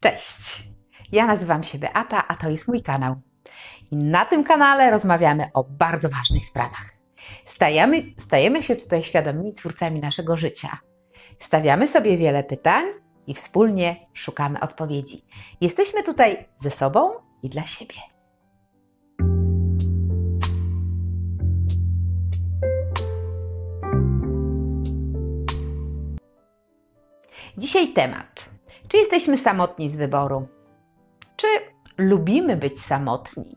Cześć! Ja nazywam się Beata, a to jest mój kanał. I na tym kanale rozmawiamy o bardzo ważnych sprawach. Stajemy, stajemy się tutaj świadomymi twórcami naszego życia. Stawiamy sobie wiele pytań i wspólnie szukamy odpowiedzi. Jesteśmy tutaj ze sobą i dla siebie. Dzisiaj temat. Czy jesteśmy samotni z wyboru? Czy lubimy być samotni?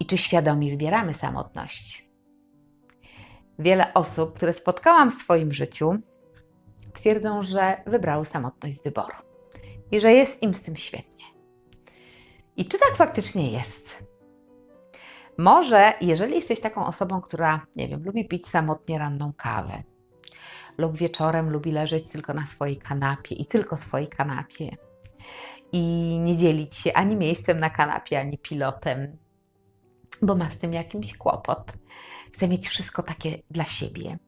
I czy świadomie wybieramy samotność? Wiele osób, które spotkałam w swoim życiu, twierdzą, że wybrały samotność z wyboru i że jest im z tym świetnie. I czy tak faktycznie jest? Może, jeżeli jesteś taką osobą, która, nie wiem, lubi pić samotnie ranną kawę, lub wieczorem lubi leżeć tylko na swojej kanapie i tylko swojej kanapie, i nie dzielić się ani miejscem na kanapie, ani pilotem, bo ma z tym jakiś kłopot. Chce mieć wszystko takie dla siebie.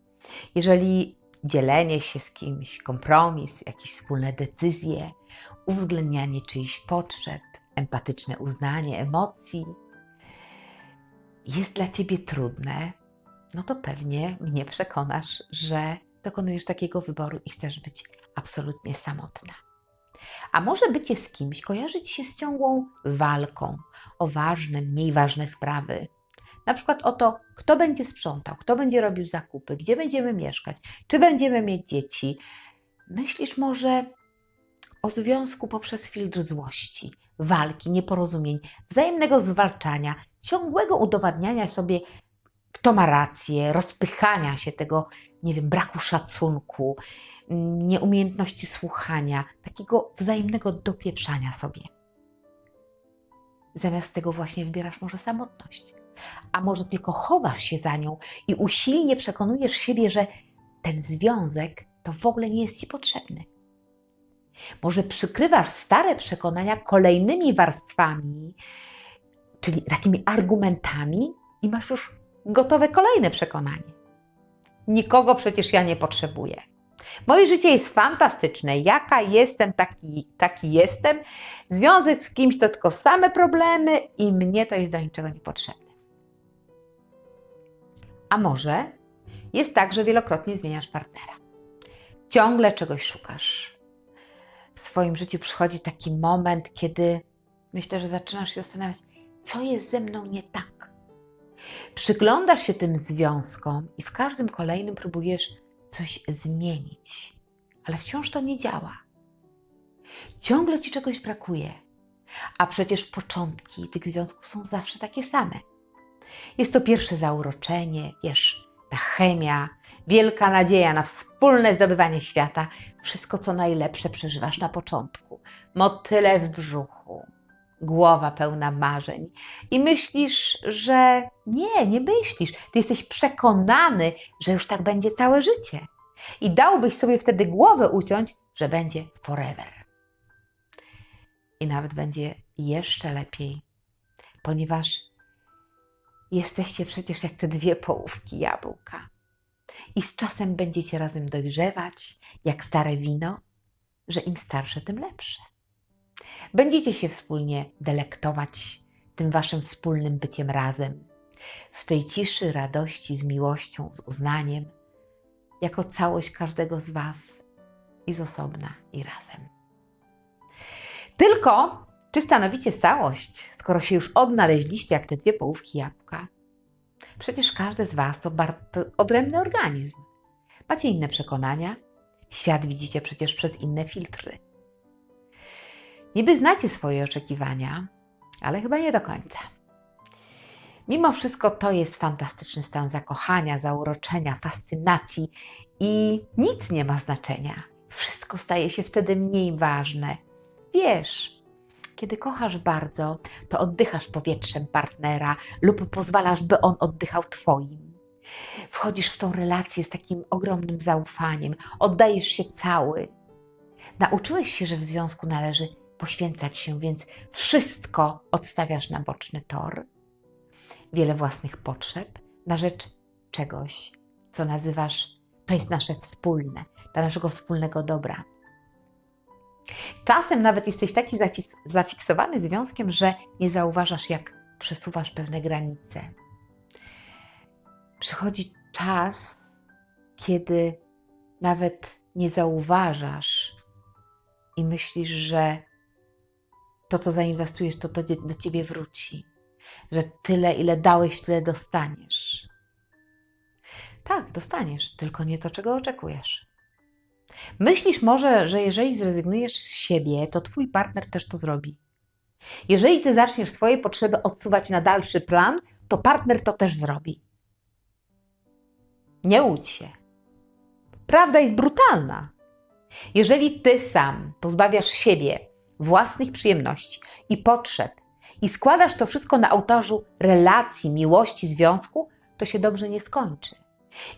Jeżeli dzielenie się z kimś, kompromis, jakieś wspólne decyzje, uwzględnianie czyichś potrzeb, empatyczne uznanie emocji jest dla ciebie trudne, no to pewnie mnie przekonasz, że dokonujesz takiego wyboru i chcesz być absolutnie samotna. A może bycie z kimś kojarzyć się z ciągłą walką o ważne, mniej ważne sprawy. Na przykład o to, kto będzie sprzątał, kto będzie robił zakupy, gdzie będziemy mieszkać, czy będziemy mieć dzieci. Myślisz może o związku poprzez filtr złości, walki, nieporozumień, wzajemnego zwalczania, ciągłego udowadniania sobie, kto ma rację, rozpychania się tego, nie wiem, braku szacunku, nieumiejętności słuchania, takiego wzajemnego dopieprzania sobie. Zamiast tego właśnie wybierasz może samotność, a może tylko chowasz się za nią i usilnie przekonujesz siebie, że ten związek to w ogóle nie jest ci potrzebny. Może przykrywasz stare przekonania kolejnymi warstwami, czyli takimi argumentami, i masz już gotowe kolejne przekonanie. Nikogo przecież ja nie potrzebuję. Moje życie jest fantastyczne. Jaka jestem, taki, taki jestem. Związek z kimś to tylko same problemy i mnie to jest do niczego niepotrzebne. A może jest tak, że wielokrotnie zmieniasz partnera. Ciągle czegoś szukasz. W swoim życiu przychodzi taki moment, kiedy myślę, że zaczynasz się zastanawiać, co jest ze mną nie tak. Przyglądasz się tym związkom i w każdym kolejnym próbujesz coś zmienić, ale wciąż to nie działa. Ciągle ci czegoś brakuje, a przecież początki tych związków są zawsze takie same. Jest to pierwsze zauroczenie, wiesz, ta chemia, wielka nadzieja na wspólne zdobywanie świata, wszystko co najlepsze przeżywasz na początku, motyle w brzuchu, głowa pełna marzeń i myślisz, że nie, nie myślisz. Ty jesteś przekonany, że już tak będzie całe życie. I dałbyś sobie wtedy głowę uciąć, że będzie forever. I nawet będzie jeszcze lepiej, ponieważ jesteście przecież jak te dwie połówki jabłka. I z czasem będziecie razem dojrzewać, jak stare wino, że im starsze, tym lepsze. Będziecie się wspólnie delektować tym waszym wspólnym byciem razem, w tej ciszy, radości, z miłością, z uznaniem, jako całość każdego z was i z osobna i razem. Tylko, czy stanowicie całość, skoro się już odnaleźliście jak te dwie połówki jabłka? Przecież każdy z was to, to odrębny organizm. Macie inne przekonania, świat widzicie przecież przez inne filtry. Niby znacie swoje oczekiwania, ale chyba nie do końca. Mimo wszystko to jest fantastyczny stan zakochania, zauroczenia, fascynacji i nic nie ma znaczenia. Wszystko staje się wtedy mniej ważne. Wiesz, kiedy kochasz bardzo, to oddychasz powietrzem partnera lub pozwalasz, by on oddychał twoim. Wchodzisz w tą relację z takim ogromnym zaufaniem, oddajesz się cały. Nauczyłeś się, że w związku należy poświęcać się, więc wszystko odstawiasz na boczny tor. Wiele własnych potrzeb na rzecz czegoś, co nazywasz, to jest nasze wspólne, dla naszego wspólnego dobra. Czasem nawet jesteś taki zafiksowany związkiem, że nie zauważasz, jak przesuwasz pewne granice. Przychodzi czas, kiedy nawet nie zauważasz i myślisz, że to, co zainwestujesz, to, to do ciebie wróci, że tyle, ile dałeś, tyle dostaniesz. Tak, dostaniesz, tylko nie to, czego oczekujesz. Myślisz może, że jeżeli zrezygnujesz z siebie, to twój partner też to zrobi. Jeżeli ty zaczniesz swoje potrzeby odsuwać na dalszy plan, to partner to też zrobi. Nie łudź się. Prawda jest brutalna. Jeżeli ty sam pozbawiasz siebie własnych przyjemności i potrzeb i składasz to wszystko na ołtarzu relacji, miłości, związku, to się dobrze nie skończy.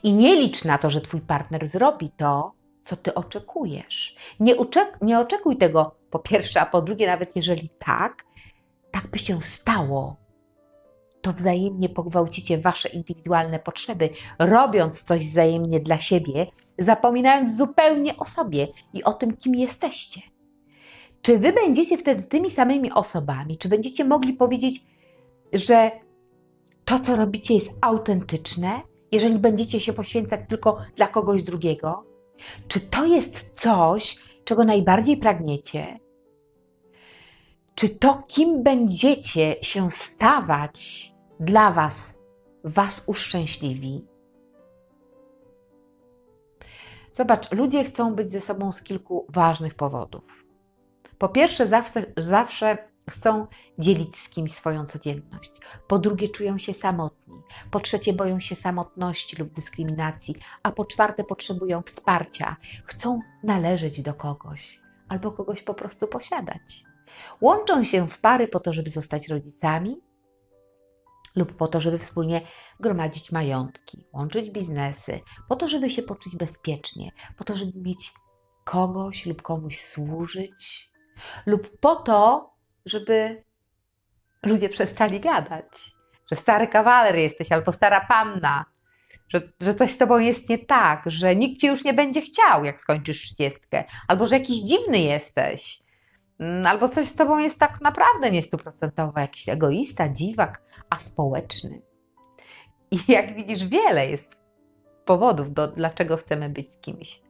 I nie licz na to, że twój partner zrobi to, co ty oczekujesz. Nie, uczek- nie oczekuj tego po pierwsze, a po drugie, nawet jeżeli tak, tak by się stało, to wzajemnie pogwałcicie wasze indywidualne potrzeby, robiąc coś wzajemnie dla siebie, zapominając zupełnie o sobie i o tym, kim jesteście. Czy wy będziecie wtedy tymi samymi osobami? Czy będziecie mogli powiedzieć, że to, co robicie, jest autentyczne, jeżeli będziecie się poświęcać tylko dla kogoś drugiego? Czy to jest coś, czego najbardziej pragniecie? Czy to, kim będziecie się stawać dla Was, Was uszczęśliwi? Zobacz, ludzie chcą być ze sobą z kilku ważnych powodów. Po pierwsze, zawsze, zawsze chcą dzielić z kimś swoją codzienność. Po drugie, czują się samotni. Po trzecie, boją się samotności lub dyskryminacji. A po czwarte, potrzebują wsparcia. Chcą należeć do kogoś albo kogoś po prostu posiadać. Łączą się w pary po to, żeby zostać rodzicami lub po to, żeby wspólnie gromadzić majątki, łączyć biznesy, po to, żeby się poczuć bezpiecznie, po to, żeby mieć kogoś lub komuś służyć, lub po to, żeby ludzie przestali gadać, że stary kawaler jesteś albo stara panna, że, że coś z tobą jest nie tak, że nikt cię już nie będzie chciał, jak skończysz trzydziestkę, albo że jakiś dziwny jesteś, mm, albo coś z tobą jest tak naprawdę niestuprocentowo, jakiś egoista, dziwak, aspołeczny. I jak widzisz, wiele jest powodów, do, dlaczego chcemy być z kimś.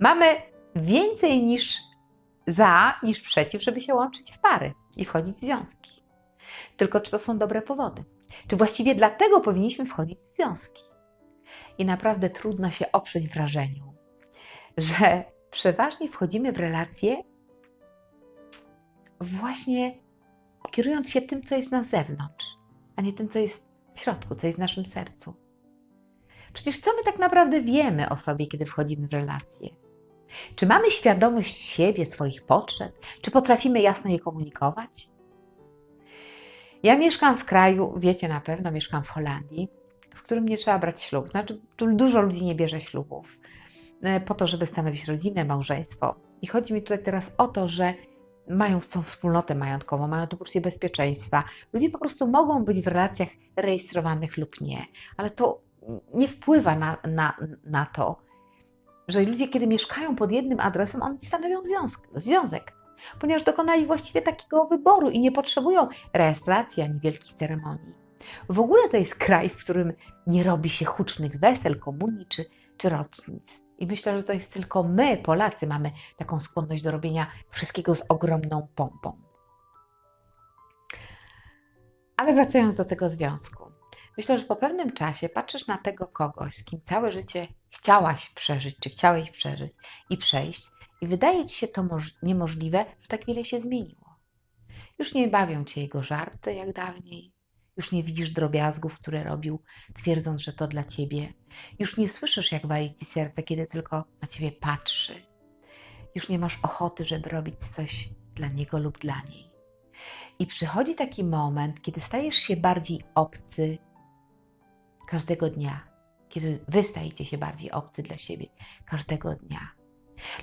Mamy więcej niż za, niż przeciw, żeby się łączyć w pary i wchodzić w związki. Tylko czy to są dobre powody? Czy właściwie dlatego powinniśmy wchodzić w związki? I naprawdę trudno się oprzeć wrażeniu, że przeważnie wchodzimy w relacje właśnie kierując się tym, co jest na zewnątrz, a nie tym, co jest w środku, co jest w naszym sercu. Przecież co my tak naprawdę wiemy o sobie, kiedy wchodzimy w relacje? Czy mamy świadomość siebie, swoich potrzeb? Czy potrafimy jasno je komunikować? Ja mieszkam w kraju, wiecie na pewno, mieszkam w Holandii, w którym nie trzeba brać ślubu. Znaczy, tu dużo ludzi nie bierze ślubów e, po to, żeby stanowić rodzinę, małżeństwo. I chodzi mi tutaj teraz o to, że mają tą wspólnotę majątkową, mają to poczucie bezpieczeństwa. Ludzie po prostu mogą być w relacjach rejestrowanych lub nie, ale to nie wpływa na, na, na to, że ludzie, kiedy mieszkają pod jednym adresem, oni stanowią związk, związek, ponieważ dokonali właściwie takiego wyboru i nie potrzebują rejestracji ani wielkich ceremonii. W ogóle to jest kraj, w którym nie robi się hucznych wesel, komunii czy, czy rocznic. I myślę, że to jest tylko my, Polacy, mamy taką skłonność do robienia wszystkiego z ogromną pompą. Ale wracając do tego związku. Myślę, że po pewnym czasie patrzysz na tego kogoś, z kim całe życie chciałaś przeżyć, czy chciałeś przeżyć i przejść, i wydaje ci się to niemożliwe, że tak wiele się zmieniło. Już nie bawią cię jego żarty jak dawniej, już nie widzisz drobiazgów, które robił, twierdząc, że to dla ciebie. Już nie słyszysz, jak wali ci serce, kiedy tylko na ciebie patrzy. Już nie masz ochoty, żeby robić coś dla niego lub dla niej. I przychodzi taki moment, kiedy stajesz się bardziej obcy każdego dnia, kiedy wy stajecie się bardziej obcy dla siebie każdego dnia.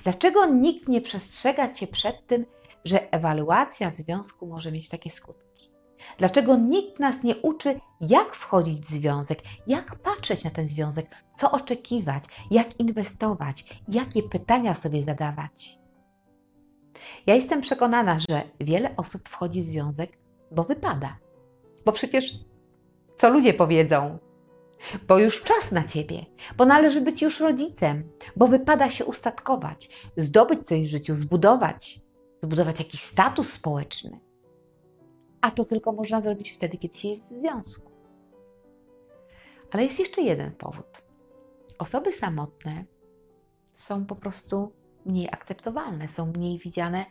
Dlaczego nikt nie przestrzega cię przed tym, że ewaluacja związku może mieć takie skutki? Dlaczego nikt nas nie uczy, jak wchodzić w związek, jak patrzeć na ten związek, co oczekiwać, jak inwestować, jakie pytania sobie zadawać? Ja jestem przekonana, że wiele osób wchodzi w związek, bo wypada. Bo przecież co ludzie powiedzą? Bo już czas na ciebie, bo należy być już rodzicem, bo wypada się ustatkować, zdobyć coś w życiu, zbudować, zbudować jakiś status społeczny. A to tylko można zrobić wtedy, kiedy się jest w związku. Ale jest jeszcze jeden powód. Osoby samotne są po prostu mniej akceptowalne, są mniej widziane,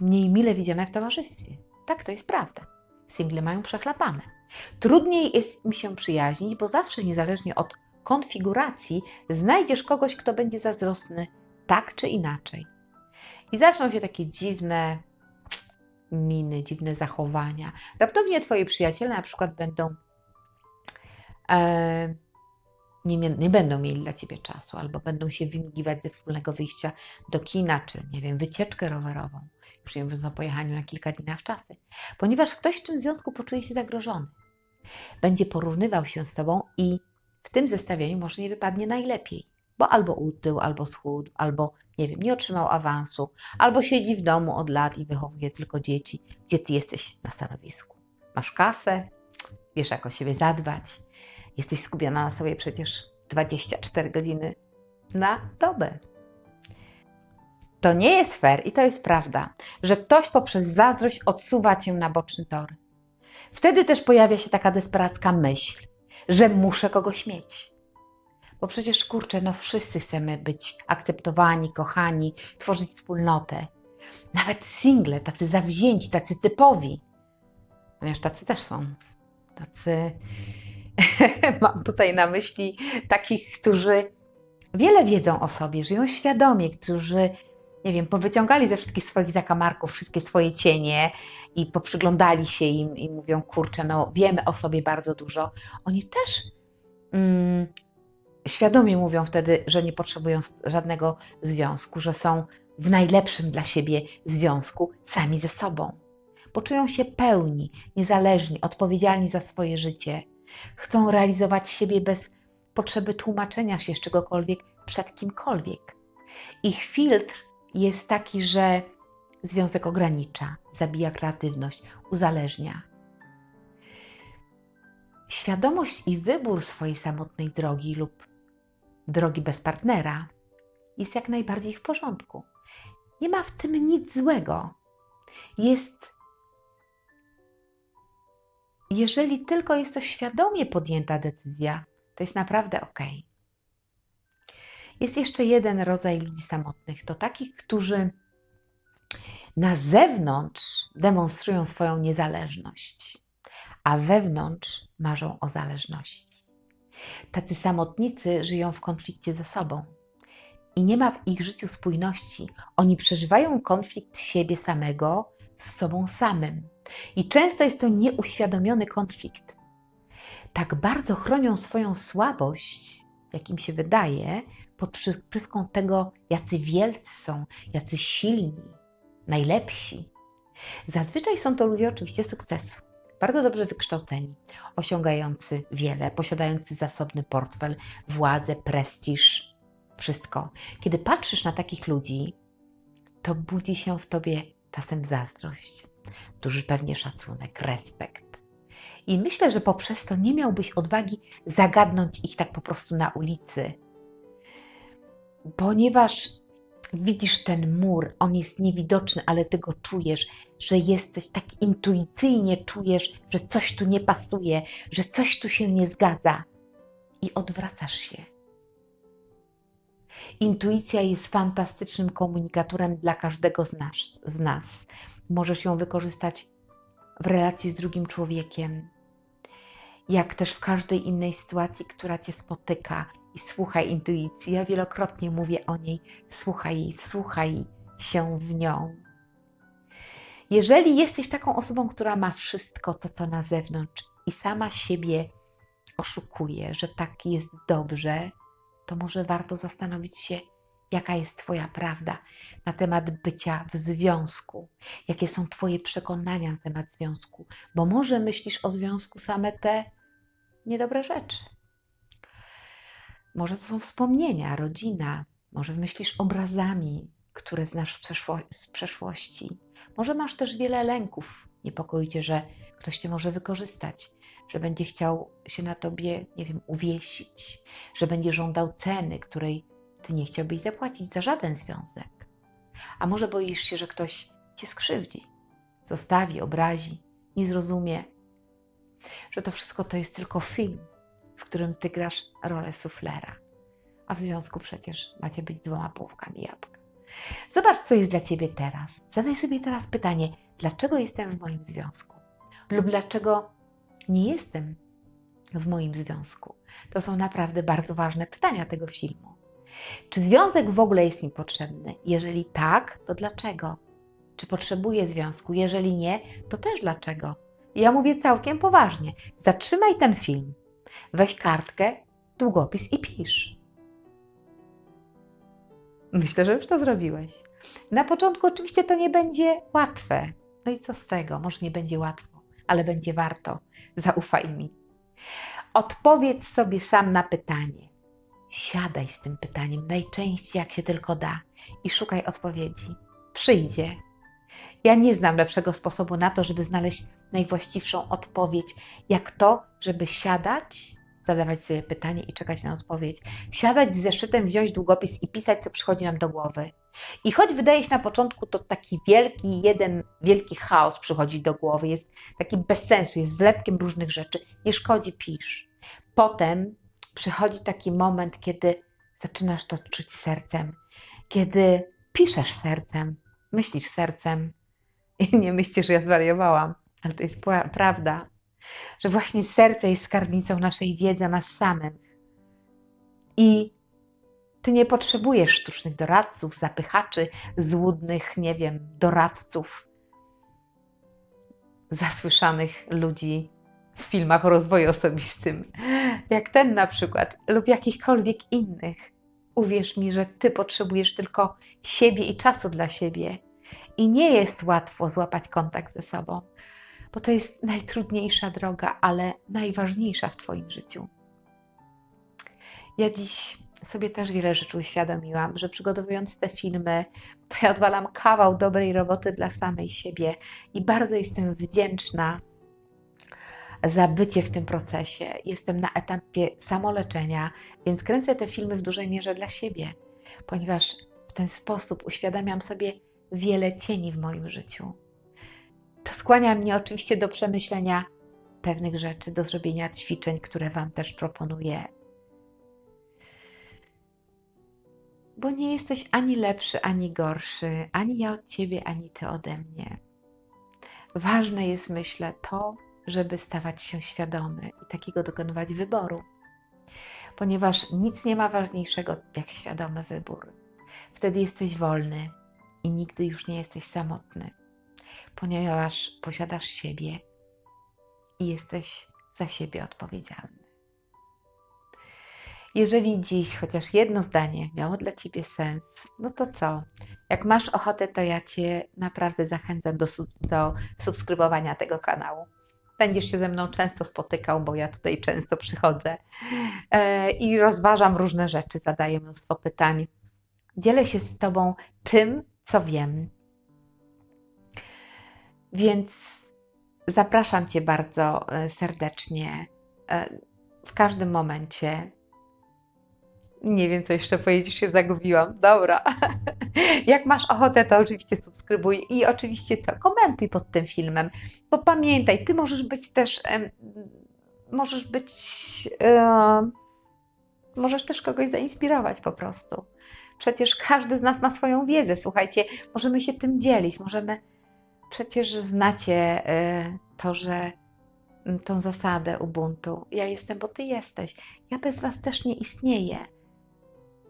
mniej mile widziane w towarzystwie. Tak, to jest prawda. Single mają przechlapane. Trudniej jest mi się przyjaźnić, bo zawsze niezależnie od konfiguracji znajdziesz kogoś, kto będzie zazdrosny tak czy inaczej. I zaczną się takie dziwne miny, dziwne zachowania. Raptownie twoi przyjaciele na przykład będą e, nie, nie, będą mieli dla ciebie czasu, albo będą się wymigiwać ze wspólnego wyjścia do kina, czy nie wiem, wycieczkę rowerową. Już nie o pojechaniu na kilka dni na wczasy, ponieważ ktoś w tym związku poczuje się zagrożony. Będzie porównywał się z tobą i w tym zestawieniu może nie wypadnie najlepiej, bo albo utył, albo schudł, albo nie wiem, nie otrzymał awansu, albo siedzi w domu od lat i wychowuje tylko dzieci, gdzie ty jesteś na stanowisku. Masz kasę, wiesz jak o siebie zadbać, jesteś skupiona na sobie przecież 24 godziny na dobę. To nie jest fair i to jest prawda, że ktoś poprzez zazdrość odsuwa cię na boczny tor. Wtedy też pojawia się taka desperacka myśl, że muszę kogoś mieć. Bo przecież kurczę, no wszyscy chcemy być akceptowani, kochani, tworzyć wspólnotę. Nawet single, tacy zawzięci, tacy typowi. Ponieważ tacy też są. Tacy. Mam tutaj na myśli takich, którzy wiele wiedzą o sobie, żyją świadomie, którzy nie wiem, powyciągali ze wszystkich swoich zakamarków wszystkie swoje cienie i poprzyglądali się im i mówią, kurczę, no wiemy o sobie bardzo dużo. Oni też mm, świadomie mówią wtedy, że nie potrzebują żadnego związku, że są w najlepszym dla siebie związku sami ze sobą. Poczują się pełni, niezależni, odpowiedzialni za swoje życie. Chcą realizować siebie bez potrzeby tłumaczenia się z czegokolwiek przed kimkolwiek. Ich filtr jest taki, że związek ogranicza, zabija kreatywność, uzależnia. Świadomość i wybór swojej samotnej drogi lub drogi bez partnera jest jak najbardziej w porządku. Nie ma w tym nic złego. Jest, jeżeli tylko jest to świadomie podjęta decyzja, to jest naprawdę ok. Jest jeszcze jeden rodzaj ludzi samotnych. To takich, którzy na zewnątrz demonstrują swoją niezależność, a wewnątrz marzą o zależności. Tacy samotnicy żyją w konflikcie ze sobą i nie ma w ich życiu spójności. Oni przeżywają konflikt siebie samego z sobą samym. I często jest to nieuświadomiony konflikt. Tak bardzo chronią swoją słabość, jakim się wydaje, pod przykrywką tego, jacy wielcy są, jacy silni, najlepsi. Zazwyczaj są to ludzie oczywiście sukcesu, bardzo dobrze wykształceni, osiągający wiele, posiadający zasobny portfel, władzę, prestiż, wszystko. Kiedy patrzysz na takich ludzi, to budzi się w tobie czasem zazdrość, duży pewnie szacunek, respekt. I myślę, że poprzez to nie miałbyś odwagi zagadnąć ich tak po prostu na ulicy, ponieważ widzisz ten mur, on jest niewidoczny, ale ty go czujesz, że jesteś tak intuicyjnie czujesz, że coś tu nie pasuje, że coś tu się nie zgadza i odwracasz się. Intuicja jest fantastycznym komunikatorem dla każdego z nas, z nas. Możesz ją wykorzystać w relacji z drugim człowiekiem, jak też w każdej innej sytuacji, która cię spotyka i słuchaj intuicji. Ja wielokrotnie mówię o niej, słuchaj jej, wsłuchaj się w nią. Jeżeli jesteś taką osobą, która ma wszystko to, co na zewnątrz i sama siebie oszukuje, że tak jest dobrze, to może warto zastanowić się, jaka jest Twoja prawda na temat bycia w związku, jakie są Twoje przekonania na temat związku, bo może myślisz o związku same te niedobre rzeczy. Może to są wspomnienia, rodzina, może myślisz obrazami, które znasz z przeszłości. Może masz też wiele lęków. Niepokoi cię, że ktoś cię może wykorzystać, że będzie chciał się na tobie, nie wiem, uwiesić, że będzie żądał ceny, której ty nie chciałbyś zapłacić za żaden związek. A może boisz się, że ktoś cię skrzywdzi, zostawi, obrazi, nie zrozumie, że to wszystko to jest tylko film, w którym ty grasz rolę suflera, a w związku przecież macie być dwoma połówkami jabłka. Zobacz, co jest dla ciebie teraz. Zadaj sobie teraz pytanie, dlaczego jestem w moim związku? Lub dlaczego nie jestem w moim związku? To są naprawdę bardzo ważne pytania tego filmu. Czy związek w ogóle jest mi potrzebny? Jeżeli tak, to dlaczego? Czy potrzebuję związku? Jeżeli nie, to też dlaczego? Ja mówię całkiem poważnie. Zatrzymaj ten film, weź kartkę, długopis i pisz. Myślę, że już to zrobiłeś. Na początku oczywiście to nie będzie łatwe. No i co z tego? Może nie będzie łatwo, ale będzie warto. Zaufaj mi. Odpowiedz sobie sam na pytanie. Siadaj z tym pytaniem najczęściej jak się tylko da i szukaj odpowiedzi. Przyjdzie. Ja nie znam lepszego sposobu na to, żeby znaleźć najwłaściwszą odpowiedź, jak to, żeby siadać, zadawać sobie pytanie i czekać na odpowiedź. Siadać z zeszytem, wziąć długopis i pisać, co przychodzi nam do głowy. I choć wydaje się na początku to taki wielki, jeden wielki chaos przychodzi do głowy, jest taki bez sensu, jest zlepkiem różnych rzeczy, nie szkodzi, pisz. Potem przychodzi taki moment, kiedy zaczynasz to czuć sercem, kiedy piszesz sercem, myślisz sercem i nie myślisz, że ja zwariowałam, ale to jest prawda, że właśnie serce jest skarbnicą naszej wiedzy nas samym. I ty nie potrzebujesz sztucznych doradców, zapychaczy, złudnych, nie wiem, doradców, zasłyszanych ludzi w filmach o rozwoju osobistym, jak ten na przykład, lub jakichkolwiek innych. Uwierz mi, że ty potrzebujesz tylko siebie i czasu dla siebie. I nie jest łatwo złapać kontakt ze sobą, bo to jest najtrudniejsza droga, ale najważniejsza w Twoim życiu. Ja dziś sobie też wiele rzeczy uświadomiłam, że przygotowując te filmy, to ja odwalam kawał dobrej roboty dla samej siebie i bardzo jestem wdzięczna za bycie w tym procesie. Jestem na etapie samoleczenia, więc kręcę te filmy w dużej mierze dla siebie, ponieważ w ten sposób uświadamiam sobie wiele cieni w moim życiu. To skłania mnie oczywiście do przemyślenia pewnych rzeczy, do zrobienia ćwiczeń, które Wam też proponuję. Bo nie jesteś ani lepszy, ani gorszy, ani ja od Ciebie, ani Ty ode mnie. Ważne jest, myślę, to, żeby stawać się świadomy i takiego dokonywać wyboru, ponieważ nic nie ma ważniejszego jak świadomy wybór. Wtedy jesteś wolny i nigdy już nie jesteś samotny, ponieważ posiadasz siebie i jesteś za siebie odpowiedzialny. Jeżeli dziś chociaż jedno zdanie miało dla Ciebie sens, no to co? Jak masz ochotę, to ja Cię naprawdę zachęcam do, do subskrybowania tego kanału będziesz się ze mną często spotykał, bo ja tutaj często przychodzę e, i rozważam różne rzeczy, zadaję mnóstwo pytań. Dzielę się z Tobą tym, co wiem. Więc zapraszam Cię bardzo e, serdecznie e, w każdym momencie nie wiem, co jeszcze powiedzieć, się zagubiłam. Dobra. Jak masz ochotę, to oczywiście subskrybuj i oczywiście co, komentuj pod tym filmem. Bo pamiętaj, ty możesz być też, możesz być, możesz też kogoś zainspirować po prostu. Przecież każdy z nas ma swoją wiedzę. Słuchajcie, możemy się tym dzielić, możemy, przecież znacie y, to, że tą zasadę Ubuntu. Ja jestem, bo ty jesteś. Ja bez was też nie istnieję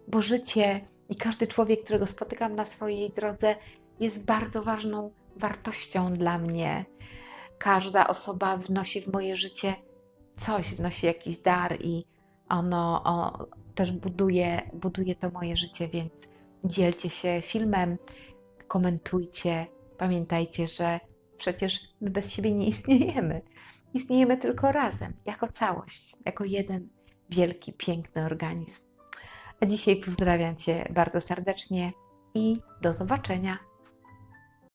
bo życie i każdy człowiek, którego spotykam na swojej drodze, jest bardzo ważną wartością dla mnie. Każda osoba wnosi w moje życie coś, wnosi jakiś dar i ono też buduje, buduje to moje życie, więc dzielcie się filmem, komentujcie. Pamiętajcie, że przecież my bez siebie nie istniejemy. Istniejemy tylko razem, jako całość, jako jeden wielki, piękny organizm. A dzisiaj pozdrawiam Cię bardzo serdecznie i do zobaczenia.